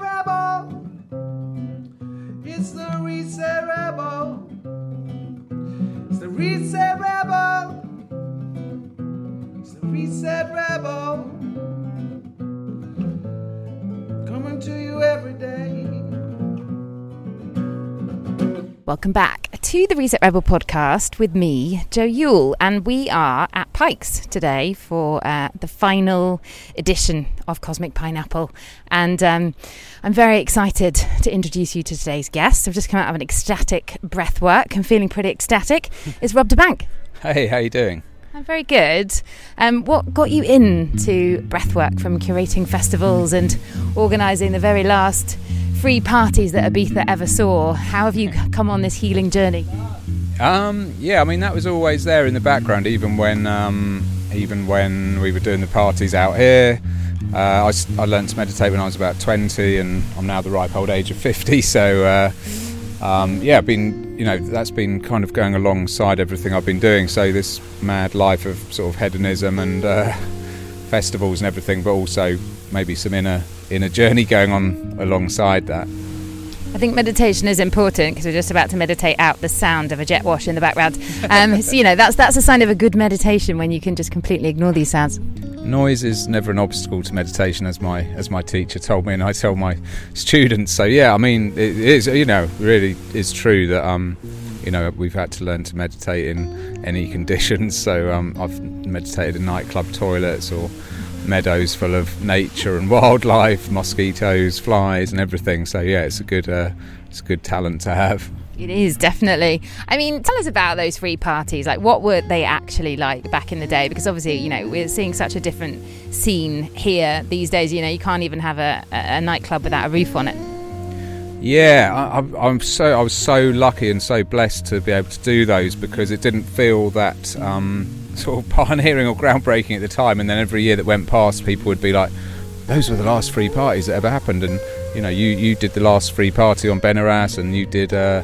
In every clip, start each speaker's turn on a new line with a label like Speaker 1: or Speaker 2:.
Speaker 1: Rebel. It's the Rebel. It's the Rebel. It's the Rebel. Coming to you every day.
Speaker 2: Welcome back to the Reset Rebel podcast with me, Joe Yule, and we are at Pikes today for uh, the final edition of Cosmic Pineapple. And um, I'm very excited to introduce you to today's guest. I've just come out of an ecstatic breath work. I'm feeling pretty ecstatic. It's Rob Da Bank.
Speaker 3: Hey, how are you doing?
Speaker 2: I'm very good. Um, what got you into breathwork from curating festivals and organising the very last free parties that Ibiza ever saw? How have you come on this healing journey?
Speaker 3: Um, yeah, I mean that was always there in the background, even when um, even when we were doing the parties out here. Uh, I, I learned to meditate when I was about 20, and I'm now the ripe old age of 50. So uh, um, yeah, I've been you know that's been kind of going alongside everything I've been doing. So this mad life of sort of hedonism and uh, festivals and everything, but also maybe some inner inner journey going on alongside that.
Speaker 2: I think meditation is important because we're just about to meditate out the sound of a jet wash in the background. Um, so, you know, that's that's a sign of a good meditation when you can just completely ignore these sounds.
Speaker 3: Noise is never an obstacle to meditation, as my as my teacher told me, and I tell my students. So yeah, I mean, it is you know really is true that um, you know we've had to learn to meditate in any conditions. So um, I've meditated in nightclub toilets or meadows full of nature and wildlife, mosquitoes, flies, and everything. So yeah, it's a good uh, it's a good talent to have.
Speaker 2: It is definitely. I mean, tell us about those free parties. Like, what were they actually like back in the day? Because obviously, you know, we're seeing such a different scene here these days. You know, you can't even have a, a nightclub without a roof on it.
Speaker 3: Yeah, I, I'm- I'm so I was so lucky and so blessed to be able to do those because it didn't feel that um, sort of pioneering or groundbreaking at the time. And then every year that went past, people would be like, "Those were the last free parties that ever happened." And you know, you you did the last free party on Benirras, and you did uh,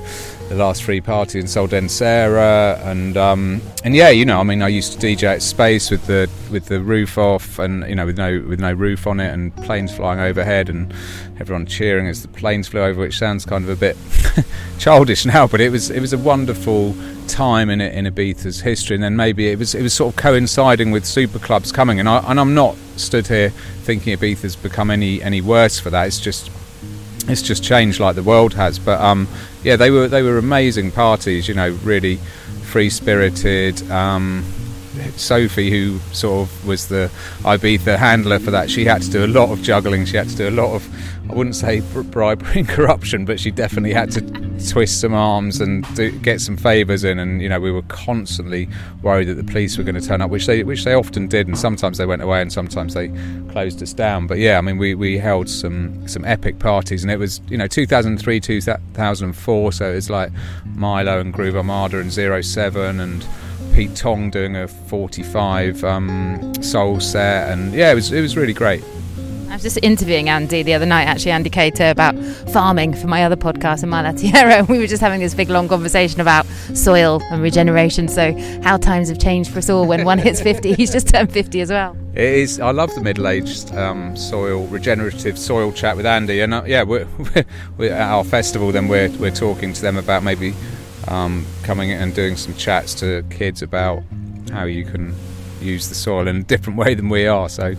Speaker 3: the last free party in Sol d'en Serra, and um, and yeah, you know, I mean, I used to DJ at Space with the with the roof off, and you know, with no with no roof on it, and planes flying overhead, and everyone cheering as the planes flew over, which sounds kind of a bit childish now, but it was it was a wonderful time in in Ibiza's history, and then maybe it was it was sort of coinciding with super clubs coming, and I and I'm not stood here thinking Ibiza's become any any worse for that. It's just it's just changed like the world has. But um, yeah, they were they were amazing parties. You know, really free spirited. Um, Sophie, who sort of was the Ibiza handler for that, she had to do a lot of juggling. She had to do a lot of, I wouldn't say bribery and corruption, but she definitely had to twist some arms and do, get some favours in. And you know, we were constantly worried that the police were going to turn up, which they which they often did, and sometimes they went away, and sometimes they closed us down. But yeah, I mean, we, we held some some epic parties, and it was you know 2003, 2004, so it was like Mylo and Groove Armada and Zero Seven and Pete Tong doing a 45 um, soul set, and yeah, it was it was really great.
Speaker 2: I was just interviewing Andy the other night, actually, Andy Cato, about farming for my other podcast, in La Tierra. And we were just having this big, long conversation about soil and regeneration. So, how times have changed for us all when one hits 50. He's just turned 50 as well.
Speaker 3: It is. I love the middle-aged um, soil regenerative soil chat with Andy, and uh, yeah, we're, we're, we're at our festival. Then we're we're talking to them about maybe um, coming in and doing some chats to kids about how you can use the soil in a different way than we are. So,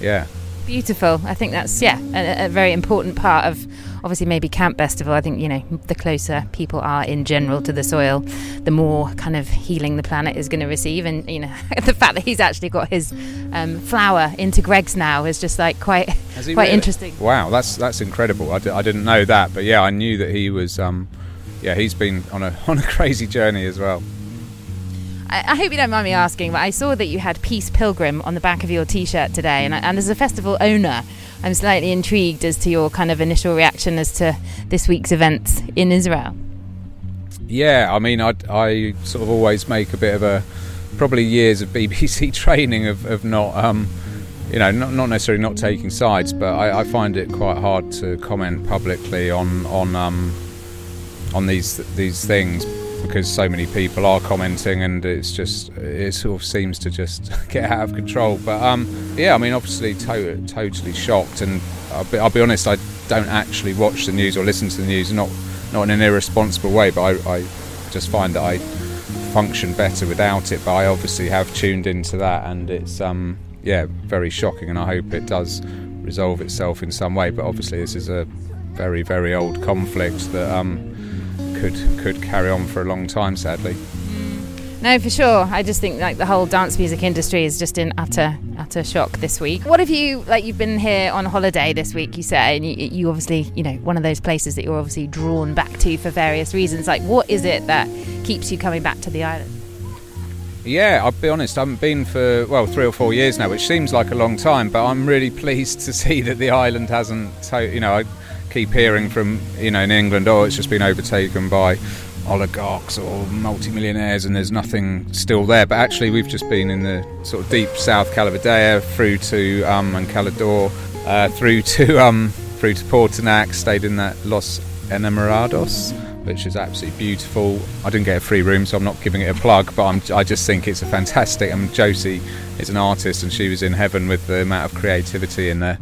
Speaker 3: yeah.
Speaker 2: Beautiful. I think that's, yeah, a, a very important part of obviously maybe Camp Bestival. I think, you know, the closer people are in general to the soil, the more kind of healing the planet is going to receive. And, you know, the fact that he's actually got his um, flour into Greggs now is just like quite, quite
Speaker 3: really?
Speaker 2: interesting.
Speaker 3: Wow, that's that's incredible. I, d- I didn't know that, but yeah, I knew that he was. Um, yeah, he's been on a on a crazy journey as well.
Speaker 2: I, I hope you don't mind me asking, but I saw that you had Peace Pilgrim on the back of your T-shirt today, and, and as a festival owner, I'm slightly intrigued as to your kind of initial reaction as to this week's events in Israel.
Speaker 3: Yeah, I mean, I I sort of always make a bit of a probably years of BBC training of, of not um, you know not, not necessarily not taking sides, but I, I find it quite hard to comment publicly on on um, on these these things because so many people are commenting, and it's just it sort of seems to just get out of control. But um, yeah, I mean, obviously, to- totally shocked, and I'll be, I'll be honest, I don't actually watch the news or listen to the news, not not in an irresponsible way, but I, I just find that I function better without it. But I obviously have tuned into that, and it's um, yeah, very shocking, and I hope it does resolve itself in some way. But obviously, this is a very very old conflict that um, could could carry on for a long time, sadly. Mm.
Speaker 2: No, for sure. I just think like the whole dance music industry is just in utter utter shock this week. What have you like? You've been here on holiday this week, you say, and you, you obviously you know one of those places that you're obviously drawn back to for various reasons. Like, what is it that keeps you coming back to the island?
Speaker 3: Yeah, I'll be honest. I haven't been for well three or four years now, which seems like a long time. But I'm really pleased to see that the island hasn't. To, you know, I keep hearing from you know in England, oh, it's just been overtaken by oligarchs or multimillionaires, and there's nothing still there. But actually, we've just been in the sort of deep South Cala Vadella through to um, and Cala d'Hort, uh, through to um, through to Portinatx, stayed in that Los Enamorados which is absolutely beautiful. I didn't get a free room, so I'm not giving it a plug, but I'm, i just think it's a fantastic. I mean, Josie is an artist, and she was in heaven with the amount of creativity in there,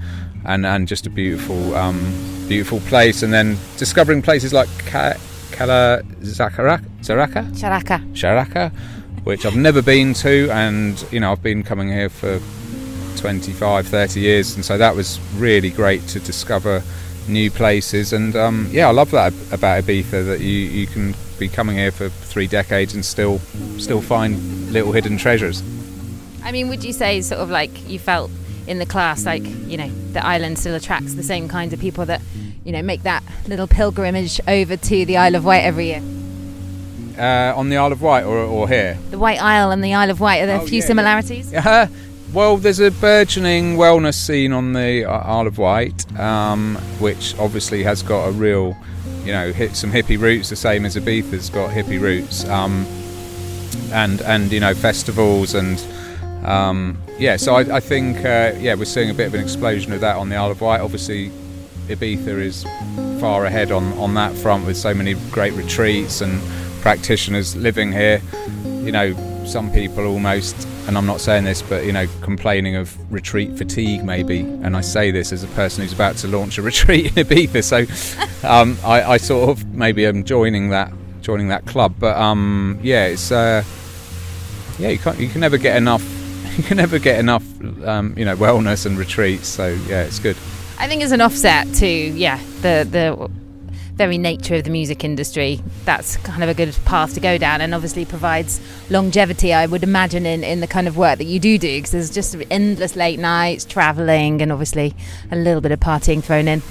Speaker 3: and and just a beautiful, um, beautiful place. And then discovering places like Ka- Cala Xarraca,
Speaker 2: Xarraca,
Speaker 3: Xarraca, which I've never been to, and you know I've been coming here for 25, 30 years, and so that was really great to discover new places. And um, yeah, I love that about Ibiza that you, you can be coming here for three decades and still still find little hidden treasures.
Speaker 2: I mean, would you say sort of like you felt in the class, like you know, the island still attracts the same kind of people that you know make that little pilgrimage over to the Isle of Wight every year?
Speaker 3: Uh, on the Isle of Wight or, or here?
Speaker 2: The White Isle and the Isle of Wight are there
Speaker 3: Oh,
Speaker 2: a few
Speaker 3: yeah,
Speaker 2: similarities?
Speaker 3: Uh, well, there's a burgeoning wellness scene on the uh, Isle of Wight, um, which obviously has got a real, you know, hit some hippie roots, the same as Ibiza's got hippie roots, um, and and you know festivals and um, yeah. So I, I think uh, yeah, we're seeing a bit of an explosion of that on the Isle of Wight. Obviously, Ibiza is far ahead on on that front with so many great retreats and practitioners living here. You know, some people almost and I'm not saying this, but you know, complaining of retreat fatigue maybe. And I say this as a person who's about to launch a retreat in Ibiza, so um, I, I, sort of maybe am joining that joining that club. But um, yeah, it's uh, yeah, you can't you can never get enough. You can never get enough, um, you know, wellness and retreats. So yeah, it's good.
Speaker 2: I think as an offset to yeah the the very nature of the music industry, that's kind of a good path to go down and obviously provides longevity, I would imagine, in, in the kind of work that you do do because there's just endless late nights, travelling, and obviously a little bit of partying thrown in.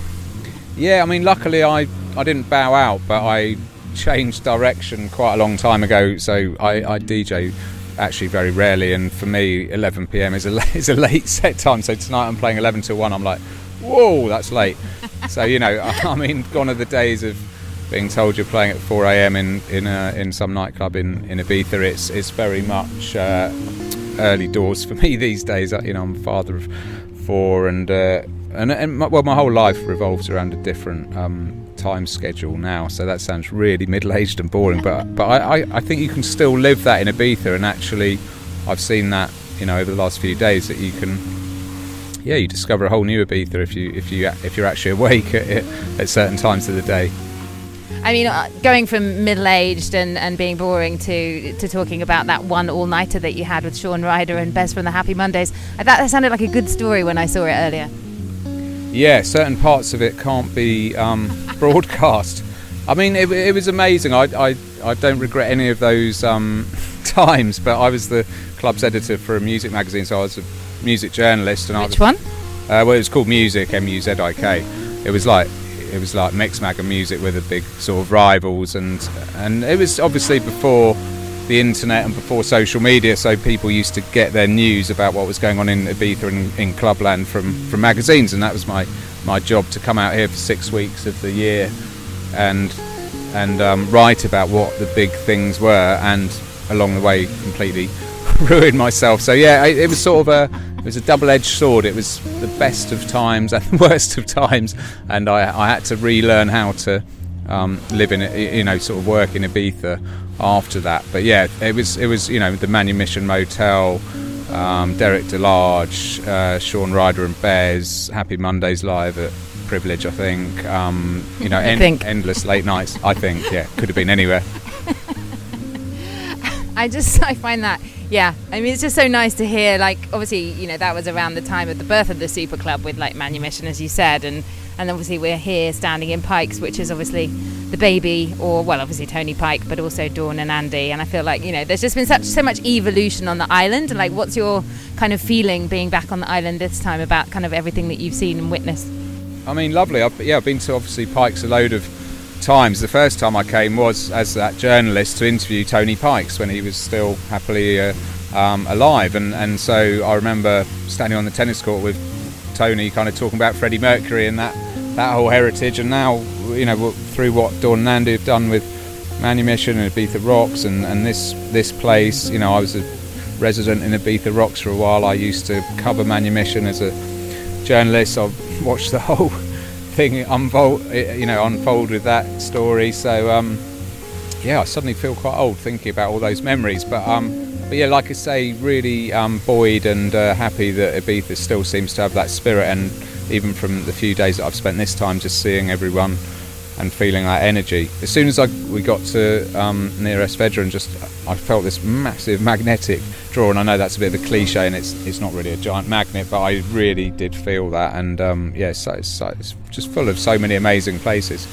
Speaker 3: Yeah, I mean, luckily I, I didn't bow out, but I changed direction quite a long time ago, so I, I DJ actually very rarely, and for me, 11 p.m. is a is a late set time. So tonight I'm playing 11 till one. I'm like, whoa, that's late. so you know, I mean, gone are the days of being told you're playing at 4 a.m. in in uh, in some nightclub in in Ibiza. It's it's very much uh, early doors for me these days. You know, I'm a father of four, and uh, and, and my, well, my whole life revolves around a different. Um, time schedule now so that sounds really middle-aged and boring but but I, I, I think you can still live that in Ibiza and actually I've seen that you know over the last few days that you can yeah, you discover a whole new Ibiza if you if you if you're actually awake at, at certain times of the day.
Speaker 2: I mean, uh, going from middle-aged and, and being boring to to talking about that one all-nighter that you had with Shaun Ryder and Bez from the Happy Mondays, that sounded like a good story when I saw it earlier.
Speaker 3: Yeah, certain parts of it can't be um, broadcast. I mean, it, it, was amazing. I, I, I don't regret any of those um, times, but I was the club's editor for a music magazine, so I was a music journalist.
Speaker 2: And
Speaker 3: Which
Speaker 2: I was,
Speaker 3: one? Uh, well, it was called Muzik, M U Z I K. It was like it was like Mixmag and Muzik with a big sort of rivals, and and it was obviously before the internet and before social media, so people used to get their news about what was going on in Ibiza and in Clubland from from magazines, and that was my my job to come out here for six weeks of the year and and um, write about what the big things were, and along the way completely ruined myself. So yeah, it, it was sort of a it was a double-edged sword. It was the best of times and the worst of times, and I, I had to relearn how to um, live in you know, sort of work in Ibiza after that. But yeah, it was it was you know the Manumission Motel, um, Derek Dahlarge, uh, Shaun Ryder and Bez, Happy Mondays live at Privilege, I think. Um, you know, en-
Speaker 2: think.
Speaker 3: endless late nights. I think yeah, could have been anywhere.
Speaker 2: I just I find that yeah. I mean, it's just so nice to hear. Like, obviously, you know, that was around the time of the birth of the Super Club with like Manumission, as you said, and and obviously we're here standing in Pikes, which is obviously the baby, or well, obviously Tony Pike, but also Dawn and Andy. And I feel like you know, there's just been such so much evolution on the island. And like, what's your kind of feeling being back on the island this time about kind of everything that you've seen and witnessed?
Speaker 3: I mean, lovely. I've, yeah, I've been to obviously Pikes a load of times. The first time I came was as that journalist to interview Tony Pikes when he was still happily uh, um, alive, and and so I remember standing on the tennis court with Tony, kind of talking about Freddie Mercury and that that whole heritage, and now you know through what Dawn and Andy have done with Manumission and Ibiza Rocks, and, and this this place. You know, I was a resident in Ibiza Rocks for a while. I used to cover Manumission as a journalist. I've watched the whole thing unfold, you know, unfold with that story. So um, yeah, I suddenly feel quite old thinking about all those memories. But um, but yeah, like I say, really um, buoyed and uh, happy that Ibiza still seems to have that spirit. And even from the few days that I've spent this time, just seeing everyone and feeling that energy. As soon as I, we got to um, near Es Vedrà and just I felt this massive magnetic draw, and I know that's a bit of a cliche and it's it's not really a giant magnet, but I really did feel that, and um, yeah, so, it's, so it's just full of so many amazing places.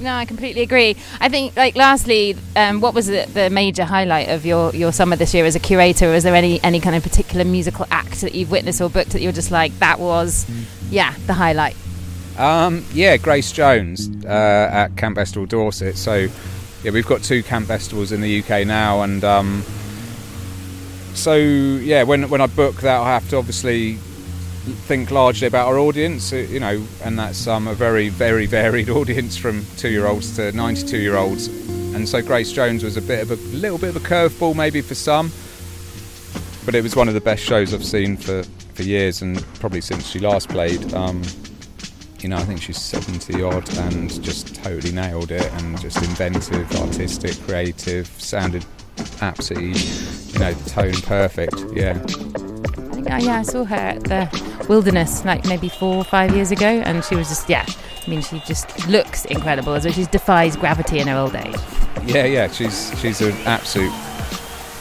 Speaker 2: No, I completely agree. I think, like, lastly, um, what was the, the major highlight of your, your summer this year as a curator? Was there any, any kind of particular musical act that you've witnessed or booked that you're just like, that was, yeah, the highlight?
Speaker 3: Um, yeah, Grace Jones uh, at Camp Bestival Dorset. So, yeah, we've got two camp Bestivals in the UK now, and um, so yeah, when when I book that, I have to obviously think largely about our audience, uh, you know, and that's um, a very very varied audience from two-year-olds to 92-year-olds, and so Grace Jones was a bit of a little bit of a curveball maybe for some, but it was one of the best shows I've seen for for years, and probably since she last played. Um, you know, I think she's 70 odd and just totally nailed it and just inventive, artistic, creative, sounded absolutely, you know, tone perfect. Yeah.
Speaker 2: I think, uh, yeah, I saw her at the Wilderness like maybe four or five years ago, and she was just, yeah, I mean, she just looks incredible as though she defies gravity in her old age.
Speaker 3: Yeah, yeah, she's she's an absolute,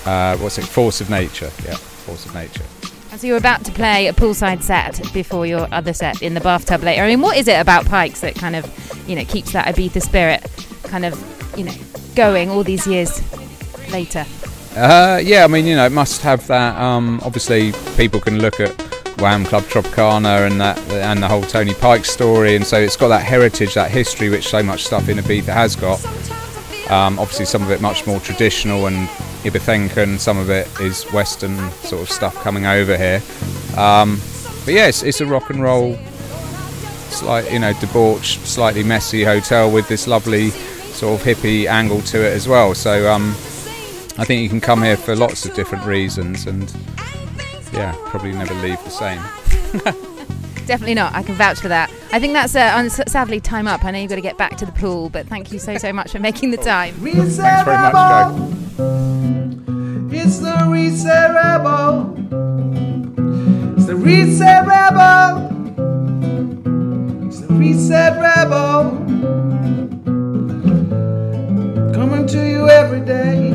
Speaker 3: uh, what's it, force of nature. Yeah, force of nature.
Speaker 2: So you're about to play a poolside set before your other set in the bathtub later. I mean, what is it about Pikes that kind of, you know, keeps that Ibiza spirit kind of, you know, going all these years later?
Speaker 3: Uh, yeah, I mean, you know, it must have that. Um, obviously, people can look at Wham Club Tropicana and that, and the whole Tony Pike story, and so it's got that heritage, that history, which so much stuff in Ibiza has got. Um, obviously, some of it much more traditional and Ibicencan, some of it is Western sort of stuff coming over here. Um, but yeah, it's, it's a rock and roll, slight, you know, debauched, slightly messy hotel with this lovely sort of hippie angle to it as well. So um, I think you can come here for lots of different reasons, and yeah, probably never leave the same.
Speaker 2: Definitely not. I can vouch for that. I think that's uh, sadly time up. I know you've got to get back to the pool, but thank you so so much for making the time.
Speaker 3: Thanks very much, Joe.
Speaker 1: It's the Reset Rebel. It's the Reset Rebel. It's the Reset Rebel. Coming to you every day.